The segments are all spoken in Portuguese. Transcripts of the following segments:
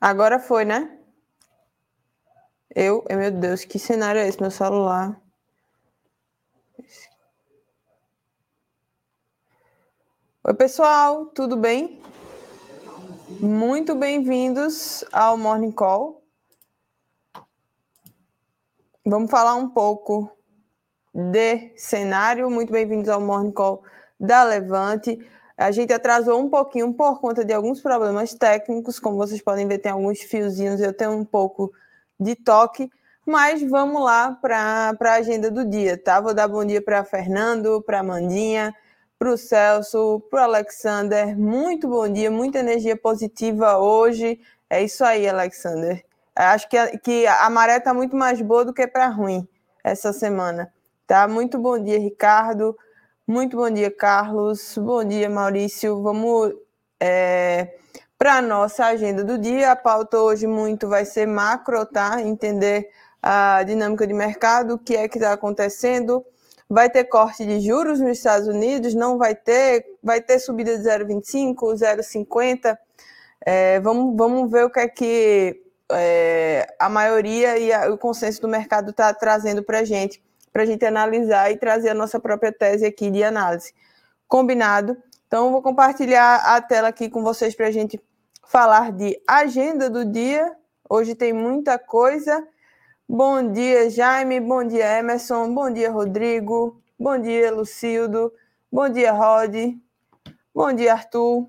Agora foi, né? Eu, meu Deus, que cenário é esse? Meu celular. Oi, pessoal, tudo bem? Muito bem-vindos ao Morning Call. Vamos falar um pouco de cenário. Muito bem-vindos ao Morning Call da Levante. A gente atrasou um pouquinho por conta de alguns problemas técnicos, como vocês podem ver, tem alguns fiozinhos, eu tenho um pouco de toque, mas vamos lá para a agenda do dia, tá? Vou dar bom dia para Fernando, para Mandinha, para o Celso, para o Alexander. Muito bom dia, muita energia positiva hoje. É isso aí, Alexander. Acho que a, que a maré está muito mais boa do que para ruim essa semana. Tá? Muito bom dia, Ricardo. Muito bom dia, Carlos. Bom dia, Maurício. Vamos é, para a nossa agenda do dia. A pauta hoje muito vai ser macro, tá? Entender a dinâmica de mercado, o que é que está acontecendo. Vai ter corte de juros nos Estados Unidos? Não vai ter? Vai ter subida de 0,25, 0,50? É, vamos, vamos ver o que é que é, a maioria e a, o consenso do mercado está trazendo para a gente para a gente analisar e trazer a nossa própria tese aqui de análise. Combinado? Então, vou compartilhar a tela aqui com vocês para a gente falar de agenda do dia. Hoje tem muita coisa. Bom dia, Jaime. Bom dia, Emerson. Bom dia, Rodrigo. Bom dia, Lucildo. Bom dia, Rod. Bom dia, Arthur.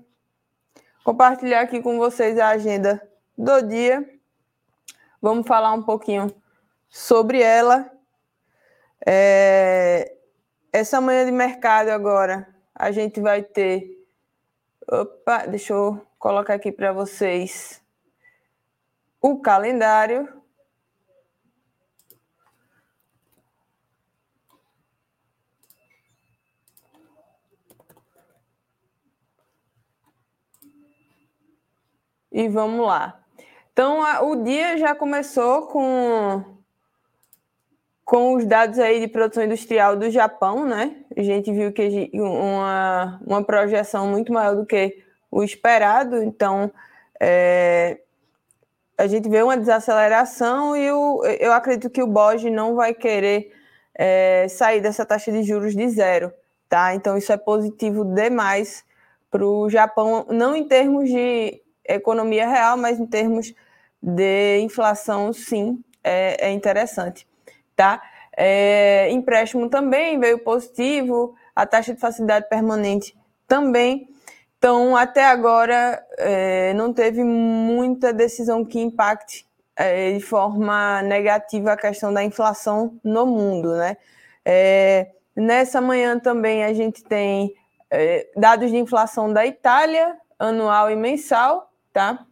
Compartilhar aqui com vocês a agenda do dia. Vamos falar um pouquinho sobre ela é, essa manhã de mercado agora, a gente vai ter. Opa, deixa eu colocar aqui para vocês o calendário. E vamos lá. Então, a, o dia já começou com com os dados aí de produção industrial do Japão, né? A gente viu que uma, uma projeção muito maior do que o esperado, então é, a gente vê uma desaceleração e o, eu acredito que o BOJ não vai querer é, sair dessa taxa de juros de zero, tá? Então isso é positivo demais para o Japão, não em termos de economia real, mas em termos de inflação, sim, é, é interessante tá? É, empréstimo também veio positivo, a taxa de facilidade permanente também. Então, até agora, é, não teve muita decisão que impacte é, de forma negativa a questão da inflação no mundo, né? É, nessa manhã também a gente tem é, dados de inflação da Itália, anual e mensal, tá?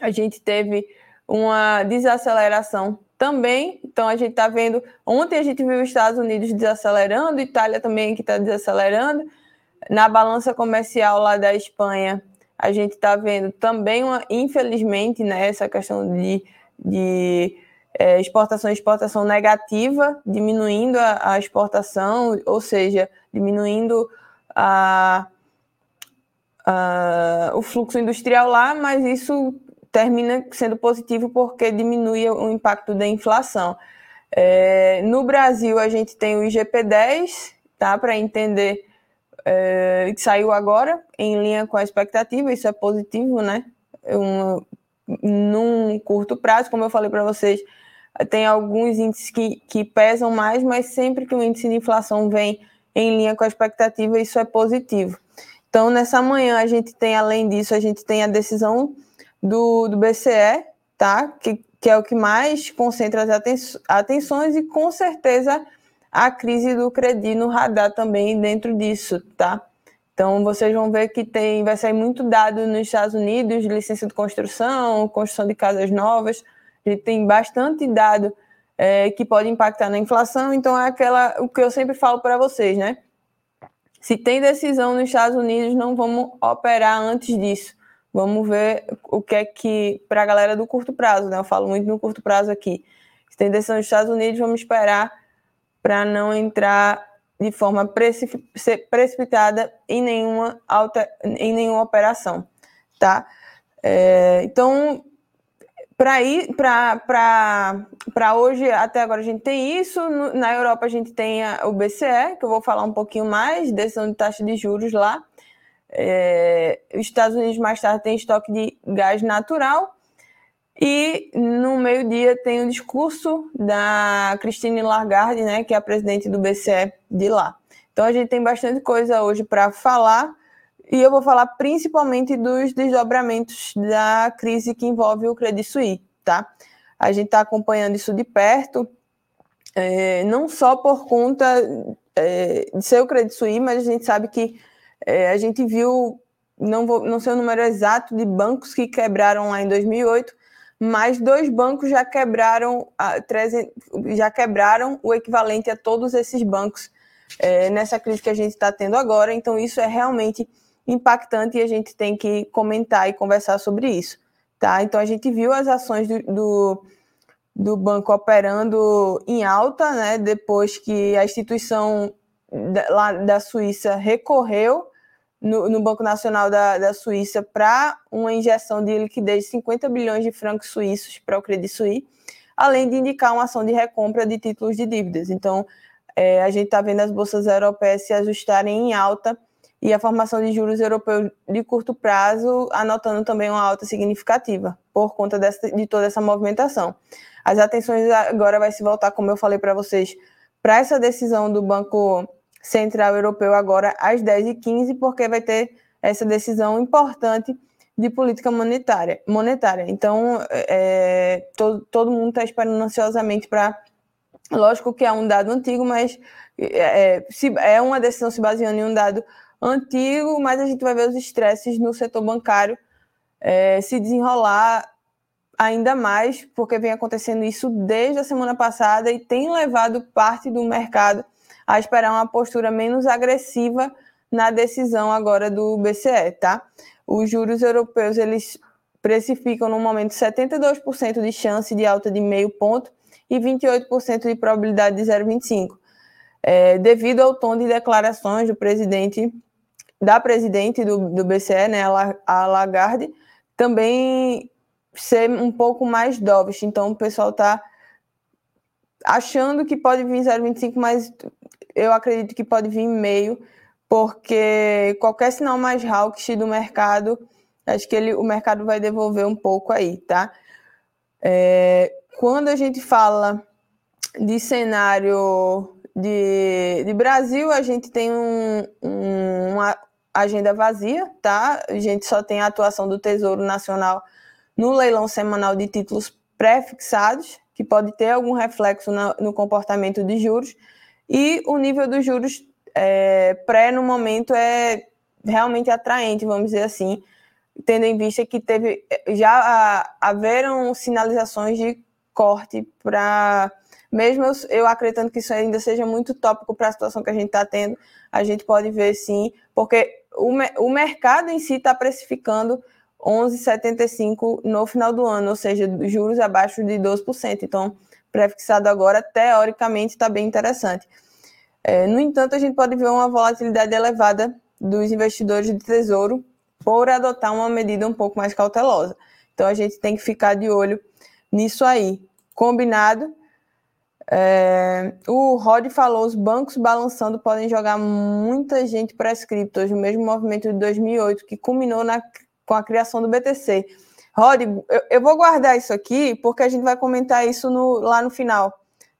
A gente teve uma desaceleração também. Então a gente está vendo. Ontem a gente viu os Estados Unidos desacelerando, Itália também que está desacelerando. Na balança comercial lá da Espanha, a gente está vendo também, uma, infelizmente, né, essa questão de, de é, exportação exportação negativa, diminuindo a, a, exportação, ou seja, diminuindo a, a, o fluxo industrial lá, mas isso termina sendo positivo porque diminui o impacto da inflação. É, no Brasil, a gente tem o IGP-10, tá, para entender, é, saiu agora, em linha com a expectativa, isso é positivo, né? Um, num curto prazo, como eu falei para vocês, tem alguns índices que, que pesam mais, mas sempre que o índice de inflação vem em linha com a expectativa, isso é positivo. Então, nessa manhã, a gente tem, além disso, a gente tem a decisão do, do BCE, tá? Que, que é o que mais concentra as aten atenções e com certeza a crise do crédito no radar também dentro disso, tá? Então vocês vão ver que tem, vai sair muito dado nos Estados Unidos, licença de construção, construção de casas novas, e tem bastante dado é, que pode impactar na inflação. Então é aquela o que eu sempre falo para vocês, né? Se tem decisão nos Estados Unidos, não vamos operar antes disso. Vamos ver o que é que, para a galera do curto prazo, né? Eu falo muito no curto prazo aqui. Se tem decisão dos Estados Unidos, vamos esperar para não entrar de forma precipitada em nenhuma, alta, em nenhuma operação, tá? É, então, para hoje, até agora a gente tem isso. Na Europa a gente tem a, o BCE, que eu vou falar um pouquinho mais, decisão de taxa de juros lá. É, os Estados Unidos mais tarde tem estoque de gás natural. E no meio-dia tem o discurso da Christine Lagarde, né, que é a presidente do BCE de lá. Então a gente tem bastante coisa hoje para falar. E eu vou falar principalmente dos desdobramentos da crise que envolve o Credit Suisse, tá? A gente está acompanhando isso de perto, é, não só por conta é, de ser o Credit Suisse, mas a gente sabe que é, a gente viu, não, vou, não sei o número exato de bancos que quebraram lá em 2008, mas dois bancos já quebraram, já quebraram o equivalente a todos esses bancos é, nessa crise que a gente está tendo agora. Então, isso é realmente impactante e a gente tem que comentar e conversar sobre isso. Tá? Então, a gente viu as ações do, do, do banco operando em alta, né, depois que a instituição lá da Suíça recorreu no, no Banco Nacional da, da Suíça para uma injeção de liquidez de 50 bilhões de francos suíços para o Credit Suisse, além de indicar uma ação de recompra de títulos de dívidas. Então, é, a gente está vendo as bolsas europeias se ajustarem em alta e a formação de juros europeus de curto prazo anotando também uma alta significativa por conta dessa, de toda essa movimentação. As atenções agora vai se voltar, como eu falei para vocês, para essa decisão do Banco Central Europeu agora às 10h15, porque vai ter essa decisão importante de política monetária. monetária. Então, é, todo, todo mundo está esperando ansiosamente para Lógico que é um dado antigo, mas é, é, se, é uma decisão se baseando em um dado antigo, mas a gente vai ver os estresses no setor bancário é, se desenrolar ainda mais, porque vem acontecendo isso desde a semana passada e tem levado parte do mercado a esperar uma postura menos agressiva na decisão agora do BCE, tá? Os juros europeus, eles precificam no momento 72% de chance de alta de meio ponto e 28% de probabilidade de 0,25. É, devido ao tom de declarações do presidente, da presidente do, do BCE, né, a Lagarde, também ser um pouco mais dovish. Então, o pessoal está achando que pode vir 0,25, mas eu acredito que pode vir meio, porque qualquer sinal mais hawkish do mercado, acho que ele, o mercado vai devolver um pouco aí, tá? É, quando a gente fala de cenário de, de Brasil, a gente tem um, um, uma agenda vazia, tá? A gente só tem a atuação do Tesouro Nacional no leilão semanal de títulos pré-fixados, que pode ter algum reflexo na, no comportamento de juros, e o nível dos juros é, pré no momento é realmente atraente, vamos dizer assim, tendo em vista que teve já haveram sinalizações de corte para. Mesmo eu, eu, acreditando que isso ainda seja muito tópico para a situação que a gente está tendo, a gente pode ver sim, porque o, o mercado em si está precificando 11,75 no final do ano, ou seja, juros abaixo de 12%. Então, prefixado agora, teoricamente, está bem interessante. É, no entanto, a gente pode ver uma volatilidade elevada dos investidores de tesouro por adotar uma medida um pouco mais cautelosa. Então, a gente tem que ficar de olho nisso aí. Combinado? É, o Rod falou: os bancos balançando podem jogar muita gente para as criptos, o mesmo movimento de 2008 que culminou na, com a criação do BTC. Rod, eu, eu, vou guardar isso aqui porque a gente vai comentar isso no, lá no final,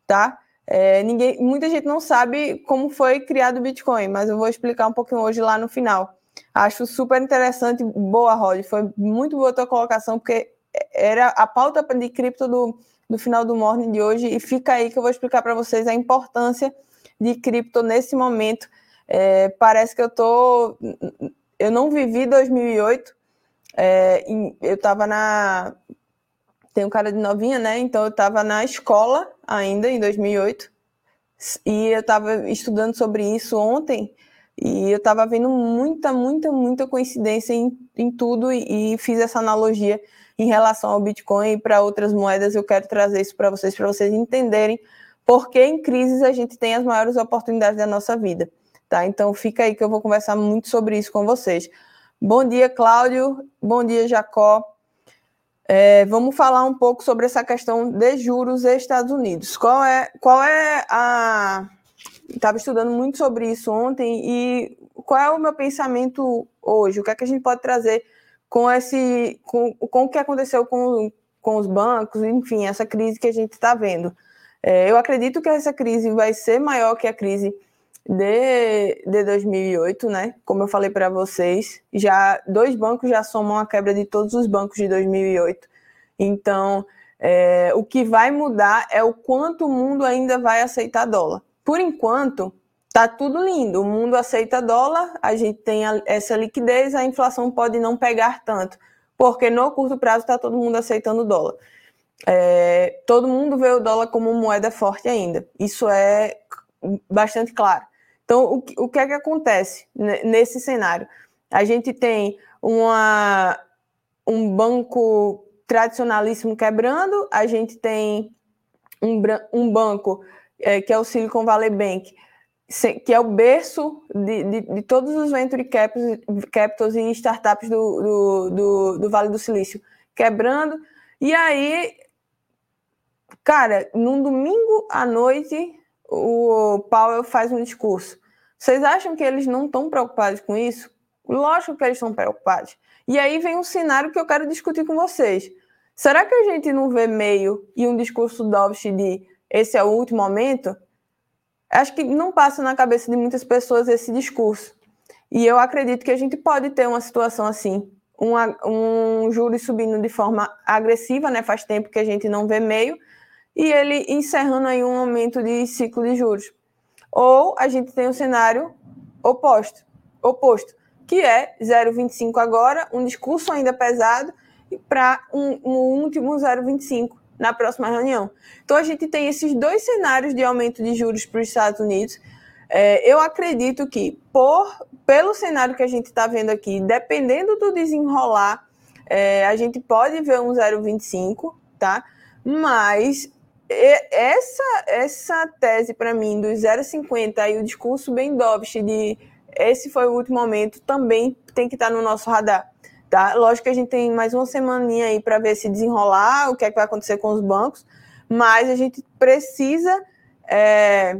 tá? É, ninguém, muita gente não sabe como foi criado o Bitcoin, mas eu vou explicar um pouquinho hoje lá no final. Acho super interessante. Boa, Rod. Foi muito boa a tua colocação, porque era a pauta de cripto do, do final do morning de hoje e fica aí que eu vou explicar para vocês a importância de cripto nesse momento. É, parece que eu tô, eu não vivi 2008. É, eu estava na tem um cara de novinha, né? Então eu estava na escola ainda em 2008 e eu estava estudando sobre isso ontem e eu estava vendo muita, muita, muita coincidência em, em tudo e, e fiz essa analogia em relação ao Bitcoin e para outras moedas. Eu quero trazer isso para vocês, para vocês entenderem porque em crises a gente tem as maiores oportunidades da nossa vida. Tá? Então fica aí que eu vou conversar muito sobre isso com vocês. Bom dia, Cláudio. Bom dia, Jacó. É, vamos falar um pouco sobre essa questão de juros e Estados Unidos. Qual é, qual é a. Estava estudando muito sobre isso ontem e qual é o meu pensamento hoje? O que é que a gente pode trazer com esse, com, com o que aconteceu com, com os bancos, enfim, essa crise que a gente está vendo? É, eu acredito que essa crise vai ser maior que a crise de, de 2008, né? Como eu falei para vocês, já dois bancos já somam a quebra de todos os bancos de 2008. Então, é, o que vai mudar é o quanto o mundo ainda vai aceitar dólar. Por enquanto, tá tudo lindo. O mundo aceita dólar, a gente tem a, essa liquidez, a inflação pode não pegar tanto, porque no curto prazo está todo mundo aceitando dólar. É, todo mundo vê o dólar como moeda forte ainda. Isso é bastante claro. Então, o, que é que acontece nesse cenário? A gente tem uma, um banco tradicionalíssimo quebrando, a gente tem um, um banco é, que é o Silicon Valley Bank, que é o berço de, de, de todos os venture capitals, capitals e startups do, do, do, do Vale do Silício, quebrando. E aí, cara, num domingo à noite, o Powell faz um discurso. Vocês acham que eles não estão preocupados com isso? Lógico que eles estão preocupados. E aí vem um cenário que eu quero discutir com vocês. Será que a gente não vê meio e um discurso dovish de esse é o último momento? Acho que não passa na cabeça de muitas pessoas esse discurso. E eu acredito que a gente pode ter uma situação assim, uma, um júri subindo de forma agressiva, né? Faz tempo que a gente não vê meio, e ele encerrando aí um aumento de ciclo de juros. Ou a gente tem um cenário oposto, oposto, que é 0,25 agora, um discurso ainda pesado, e para um, um último 0,25 na próxima reunião. Então a gente tem esses dois cenários de aumento de juros para os Estados Unidos. É, eu acredito que, por pelo cenário que a gente está vendo aqui, dependendo do desenrolar, é, a gente pode ver um 0,25, tá? Mas essa, essa tese para mim do 0,50 e o discurso bem dovish de esse foi o último momento também tem que estar tá no nosso radar. Tá? Lógico que a gente tem mais uma semaninha aí para ver se desenrolar, o que é que vai acontecer com os bancos, mas a gente precisa é,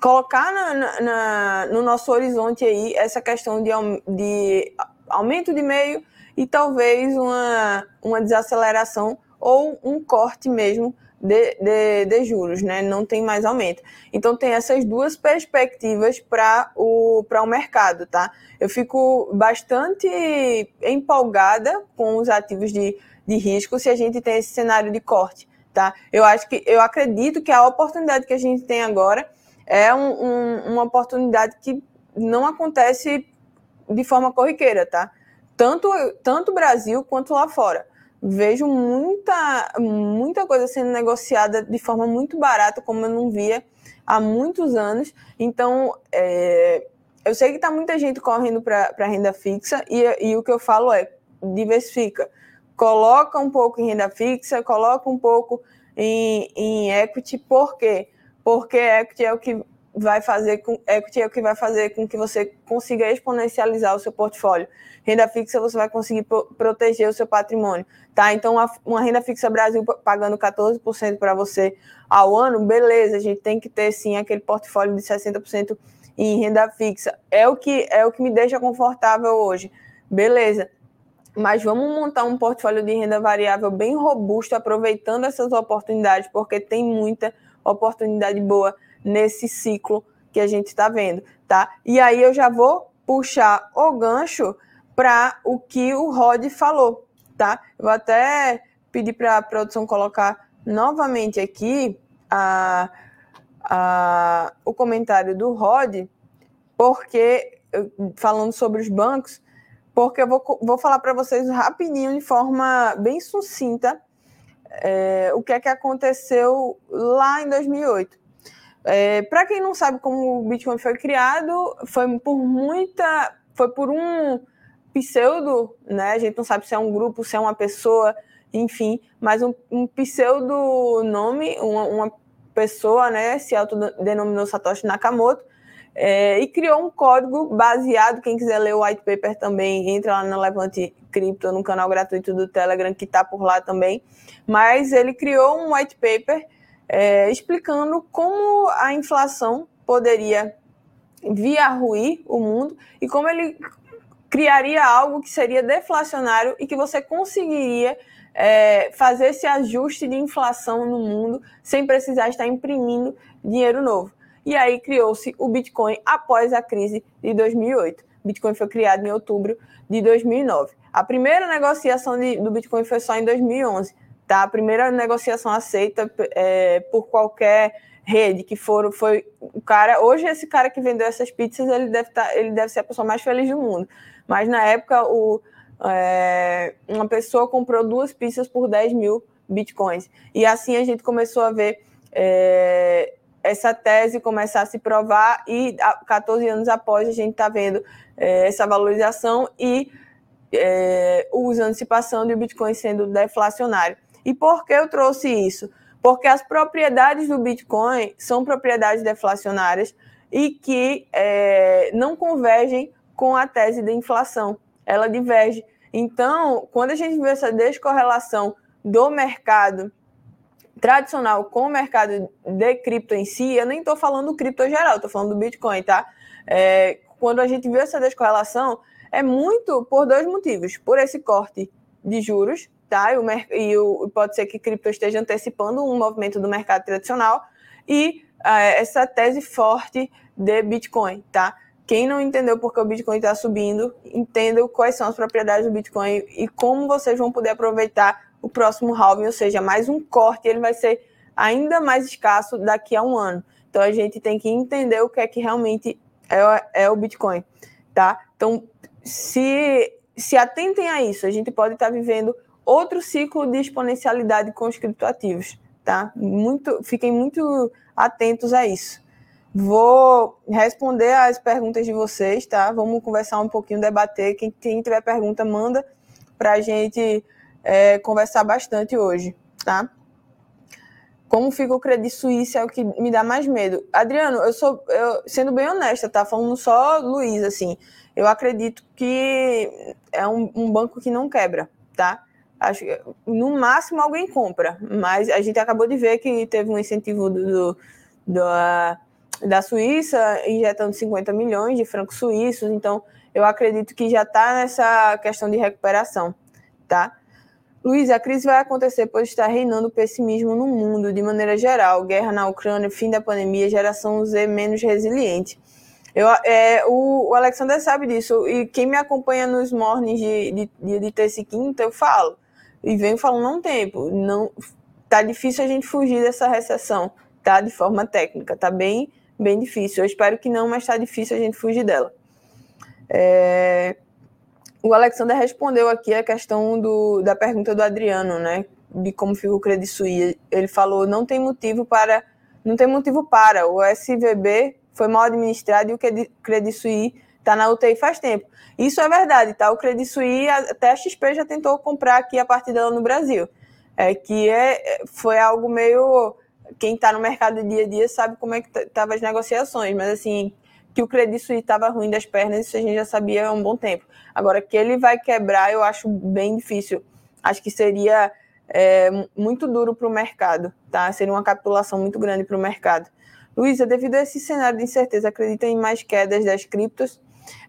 colocar na, na, no nosso horizonte aí essa questão de, de aumento de meio e talvez uma, uma desaceleração ou um corte mesmo de, de, de, juros, né? Não tem mais aumento. Então tem essas duas perspectivas para o, o mercado, tá? Eu fico bastante empolgada com os ativos de, de risco se a gente tem esse cenário de corte, tá? Eu acho que eu acredito que a oportunidade que a gente tem agora é um, um, uma oportunidade que não acontece de forma corriqueira, tá? Tanto, tanto Brasil quanto lá fora vejo muita, muita coisa sendo negociada de forma muito barata, como eu não via há muitos anos. Então, é, eu sei que está muita gente correndo para renda fixa, e, e o que eu falo é: diversifica. Coloca um pouco em renda fixa, coloca um pouco em, em equity, por quê? Porque equity é o que vai fazer com equity é o que vai fazer com que você consiga exponencializar o seu portfólio. Renda fixa você vai conseguir proteger o seu patrimônio, tá? Então uma, uma renda fixa Brasil pagando 14% para você ao ano, beleza, a gente tem que ter sim aquele portfólio de 60% em renda fixa. É o que é o que me deixa confortável hoje. Beleza. Mas vamos montar um portfólio de renda variável bem robusto, aproveitando essas oportunidades, porque tem muita oportunidade boa nesse ciclo que a gente está vendo, tá? E aí eu já vou puxar o gancho para o que o Rod falou, tá? Eu vou até pedir para a produção colocar novamente aqui a, a, o comentário do Rod, porque falando sobre os bancos, porque eu vou, vou falar para vocês rapidinho, de forma bem sucinta, é, o que é que aconteceu lá em 2008. É, Para quem não sabe como o Bitcoin foi criado, foi por muita, foi por um pseudo, né? A gente não sabe se é um grupo, se é uma pessoa, enfim, mas um, um pseudo nome, uma, uma pessoa, né? Se autodenominou Satoshi Nakamoto, é, e criou um código baseado. Quem quiser ler o white paper também, entra lá no Levante Cripto, no canal gratuito do Telegram, que está por lá também. Mas ele criou um white paper é, explicando como a inflação poderia vir a ruir o mundo e como ele criaria algo que seria deflacionário e que você conseguiria é, fazer esse ajuste de inflação no mundo sem precisar estar imprimindo dinheiro novo. E aí criou-se o Bitcoin após a crise de 2008. O Bitcoin foi criado em outubro de 2009. A primeira negociação de, do Bitcoin foi só em 2011. Tá? A primeira negociação aceita é, por qualquer rede que for, foi o cara. Hoje, esse cara que vendeu essas pizzas, ele deve, tá, ele deve ser a pessoa mais feliz do mundo. Mas na época, o, é, uma pessoa comprou duas pizzas por 10 mil bitcoins. E assim a gente começou a ver é, essa tese começar a se provar, e 14 anos após a gente está vendo é, essa valorização e é, o uso antecipação e o Bitcoin sendo deflacionário. E por que eu trouxe isso? Porque as propriedades do Bitcoin são propriedades deflacionárias e que é, não convergem com a tese da inflação, ela diverge. Então, quando a gente vê essa descorrelação do mercado tradicional com o mercado de cripto em si, eu nem estou falando do cripto geral, estou falando do Bitcoin, tá? É, quando a gente vê essa descorrelação, é muito por dois motivos. Por esse corte de juros, tá? E, o, e o, pode ser que cripto esteja antecipando um movimento do mercado tradicional e é, essa tese forte de Bitcoin, tá? Quem não entendeu porque o Bitcoin está subindo, entenda quais são as propriedades do Bitcoin e como vocês vão poder aproveitar o próximo halving, ou seja, mais um corte, ele vai ser ainda mais escasso daqui a um ano. Então a gente tem que entender o que é que realmente é, é o Bitcoin, tá? Então, se, se atentem a isso, a gente pode estar vivendo outro ciclo de exponencialidade com os criptoativos, tá? Muito, fiquem muito atentos a isso. Vou responder as perguntas de vocês, tá? Vamos conversar um pouquinho, debater. Quem, quem tiver pergunta, manda para a gente é, conversar bastante hoje, tá? Como fica o Credit Suisse é o que me dá mais medo. Adriano, eu sou, eu, sendo bem honesta, tá? Falando só Luiz, assim, eu acredito que é um, um banco que não quebra, tá? Acho que no máximo alguém compra, mas a gente acabou de ver que teve um incentivo do, do, do da Suíça, injetando 50 milhões de francos suíços, então eu acredito que já está nessa questão de recuperação, tá? Luiz, a crise vai acontecer pois está reinando pessimismo no mundo, de maneira geral. Guerra na Ucrânia, fim da pandemia, geração Z menos resiliente. Eu, é, o, o Alexander sabe disso, e quem me acompanha nos mornings de, de, de terça e quinta, eu falo. E venho falando há um tempo. Não, tá difícil a gente fugir dessa recessão, tá? De forma técnica. Tá bem bem difícil. Eu espero que não, mas está difícil a gente fugir dela. É... O Alexander respondeu aqui a questão do, da pergunta do Adriano, né? De como fica o Credit Suisse. Ele falou: não tem motivo para. Não tem motivo para. O SVB foi mal administrado e o Credit Suisse está na UTI faz tempo. Isso é verdade, tá? O Credit Suisse, até a XP já tentou comprar aqui a parte dela no Brasil. É que é, foi algo meio quem está no mercado dia a dia sabe como é que estavam as negociações, mas assim, que o Credit Suisse estava ruim das pernas, isso a gente já sabia há um bom tempo. Agora, que ele vai quebrar, eu acho bem difícil. Acho que seria é, muito duro para o mercado, tá? Seria uma capitulação muito grande para o mercado. Luísa, devido a esse cenário de incerteza, acredita em mais quedas das criptos?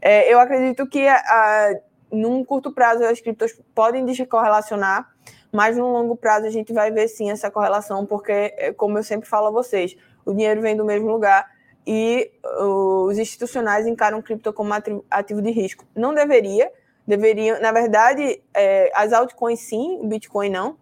É, eu acredito que a, a, num curto prazo as criptos podem descorrelacionar, mas no longo prazo a gente vai ver sim essa correlação, porque, é, como eu sempre falo a vocês, o dinheiro vem do mesmo lugar e os institucionais encaram cripto como ativo de risco. Não deveria, deveriam, na verdade, é, as altcoins sim, o Bitcoin não,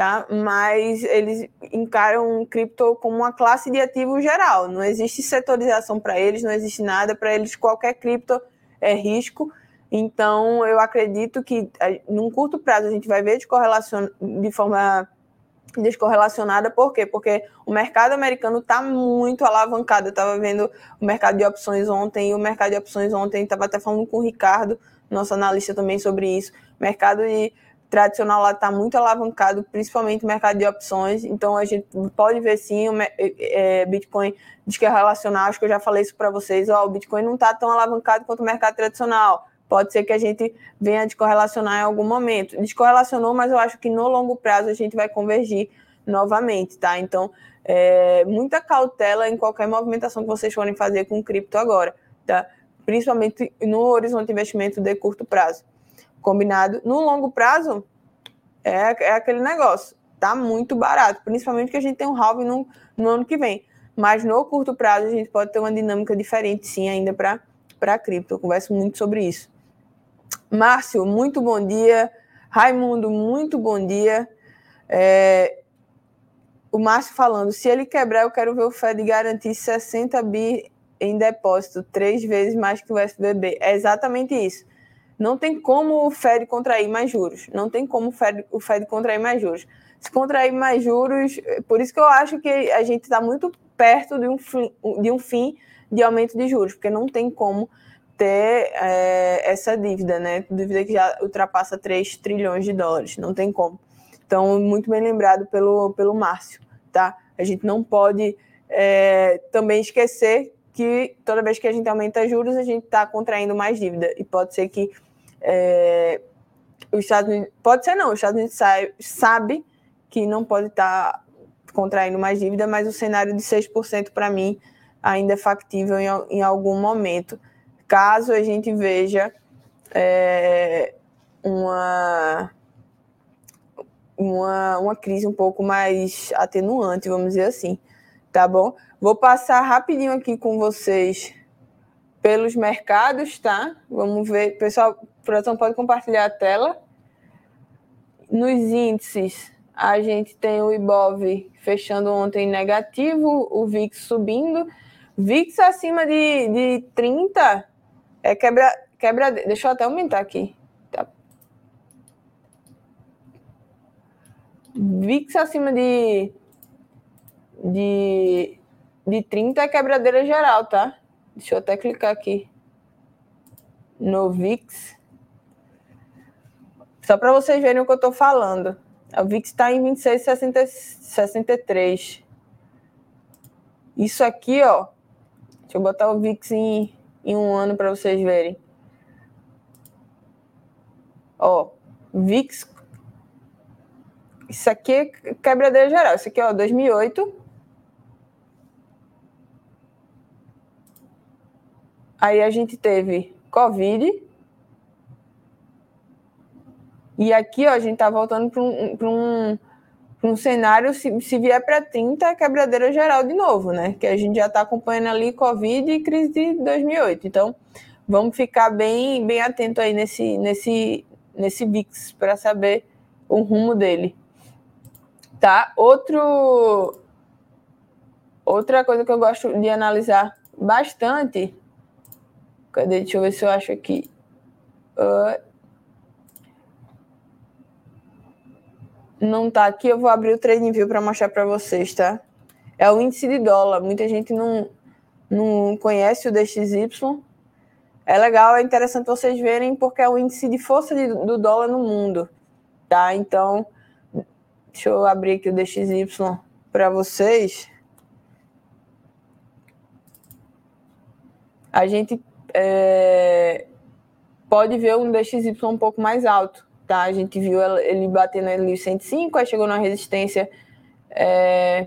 tá? Mas eles encaram cripto como uma classe de ativo geral. Não existe setorização para eles, não existe nada para eles. Qualquer cripto é risco então, eu acredito que num curto prazo a gente vai ver de forma descorrelacionada, por quê? Porque o mercado americano está muito alavancado. Eu estava vendo o mercado de opções ontem, e o mercado de opções ontem, estava até falando com o Ricardo, nosso analista também, sobre isso. O mercado de tradicional lá está muito alavancado, principalmente no mercado de opções. Então a gente pode ver sim o é, Bitcoin diz que é. Acho que eu já falei isso para vocês. Ó, o Bitcoin não está tão alavancado quanto o mercado tradicional. Pode ser que a gente venha descorrelacionar em algum momento. Descorrelacionou, mas eu acho que no longo prazo a gente vai convergir novamente, tá? Então, é, muita cautela em qualquer movimentação que vocês forem fazer com cripto agora, tá? Principalmente no horizonte de investimento de curto prazo. Combinado? No longo prazo, é, é aquele negócio. Tá muito barato, principalmente que a gente tem um halving no, no ano que vem. Mas no curto prazo a gente pode ter uma dinâmica diferente, sim, ainda para cripto. Eu converso muito sobre isso. Márcio, muito bom dia. Raimundo, muito bom dia. É, o Márcio falando, se ele quebrar, eu quero ver o Fed garantir 60 bi em depósito, três vezes mais que o SBB. É exatamente isso. Não tem como o Fed contrair mais juros. Não tem como o Fed, o Fed contrair mais juros. Se contrair mais juros, por isso que eu acho que a gente está muito perto de um, fim, de um fim de aumento de juros, porque não tem como ter é, essa dívida, né? Dívida que já ultrapassa 3 trilhões de dólares. Não tem como. Então, muito bem lembrado pelo, pelo Márcio, tá? A gente não pode é, também esquecer que toda vez que a gente aumenta juros, a gente está contraindo mais dívida. E pode ser que é, os Estados Unidos, pode ser não, os Estados Unidos sabe, sabe que não pode estar tá contraindo mais dívida, mas o cenário de 6% para mim ainda é factível em, em, algum momento, caso a gente veja é, uma, uma, uma crise um pouco mais atenuante, vamos dizer assim, tá bom? Vou passar rapidinho aqui com vocês pelos mercados, tá? Vamos ver, pessoal, produção pode compartilhar a tela. Nos índices, a gente tem o Ibov fechando ontem negativo, o VIX subindo. VIX acima de, de 30 é quebra, quebra. Deixa eu até aumentar aqui. Tá. VIX acima de, de, de 30 é quebradeira geral, tá? Deixa eu até clicar aqui no VIX. Só para vocês verem o que eu estou falando. O VIX está em 26,63. Isso aqui, ó. Deixa eu botar o VIX em, em um ano para vocês verem. Ó, VIX. Isso aqui é quebradeira geral. Isso aqui, ó, 2008. Aí a gente teve Covid. E aqui, ó, a gente tá voltando para um, um, um cenário, se, se vier para 30, é quebradeira geral de novo, né? Que a gente já está acompanhando ali Covid e crise de 2008. Então, vamos ficar bem, bem atento aí nesse, nesse, nesse VIX para saber o rumo dele. Tá? Outro, outra coisa que eu gosto de analisar bastante Cadê? Deixa eu ver se eu acho aqui. Uh, não tá aqui, eu vou abrir o TradingView para mostrar para vocês, tá? É o índice de dólar. Muita gente não, não conhece o DXY. É legal, é interessante vocês verem, porque é o índice de força de, do dólar no mundo, tá? Então, deixa eu abrir aqui o DXY para vocês. A gente é, pode ver um DXY um pouco mais alto, tá? A gente viu ele batendo ali 105, aí chegou na resistência. É,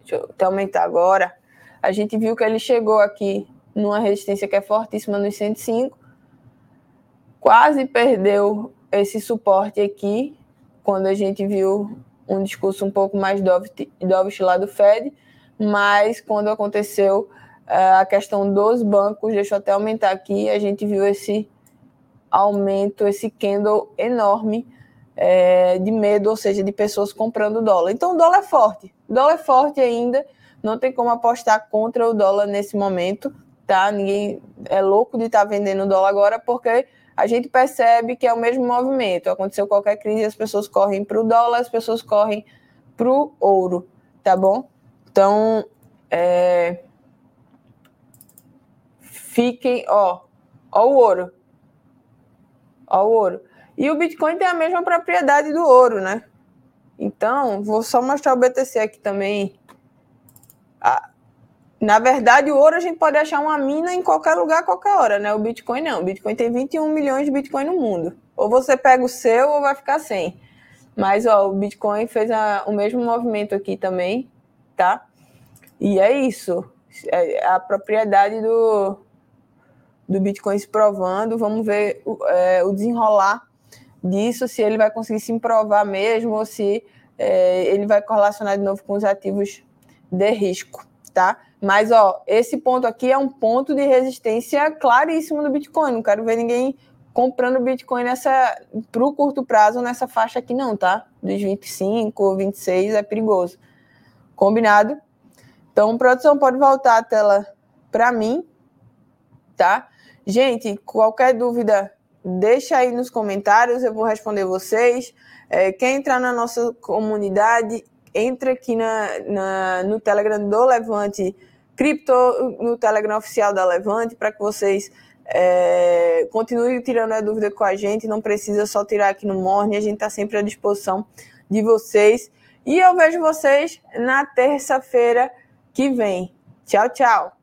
deixa eu até aumentar agora. A gente viu que ele chegou aqui numa resistência que é fortíssima nos 105, quase perdeu esse suporte aqui, quando a gente viu um discurso um pouco mais dovish lá do Fed, mas quando aconteceu é, a questão dos bancos, deixa eu até aumentar aqui, a gente viu esse aumento, esse candle enorme é, de medo, ou seja, de pessoas comprando dólar. Então o dólar é forte, o dólar é forte ainda, não tem como apostar contra o dólar nesse momento, tá? Ninguém é louco de estar tá vendendo dólar agora, porque a gente percebe que é o mesmo movimento. Aconteceu qualquer crise, as pessoas correm para o dólar, as pessoas correm para o ouro, tá bom? Então, é, fiquem, ó, ó o ouro. Ó o ouro. E o Bitcoin tem a mesma propriedade do ouro, né? Então, vou só mostrar o BTC aqui também. Ah, na verdade, o ouro a gente pode achar uma mina em qualquer lugar, qualquer hora, né? O Bitcoin não. O Bitcoin tem 21 milhões de Bitcoin no mundo. Ou você pega o seu ou vai ficar sem. Mas, ó, o Bitcoin fez a, o mesmo movimento aqui também, tá? E é isso. É a propriedade do, do Bitcoin se provando. Vamos ver é, o desenrolar disso, se ele vai conseguir se provar mesmo ou se é, ele vai correlacionar de novo com os ativos de risco, tá? Mas, ó, esse ponto aqui é um ponto de resistência claríssimo do Bitcoin. Não quero ver ninguém comprando Bitcoin nessa para o curto prazo nessa faixa aqui não, tá? Dos 25, 26 é perigoso. Combinado? Então, produção pode voltar a tela para mim, tá? Gente, qualquer dúvida deixa aí nos comentários, eu vou responder vocês. É, quer entrar na nossa comunidade, entra aqui na, na, no Telegram do Levante Cripto, no Telegram oficial da Levante, para que vocês é, continuem tirando a dúvida com a gente. Não precisa só tirar aqui no Morning, a gente está sempre à disposição de vocês. E eu vejo vocês na terça-feira que vem. Tchau, tchau.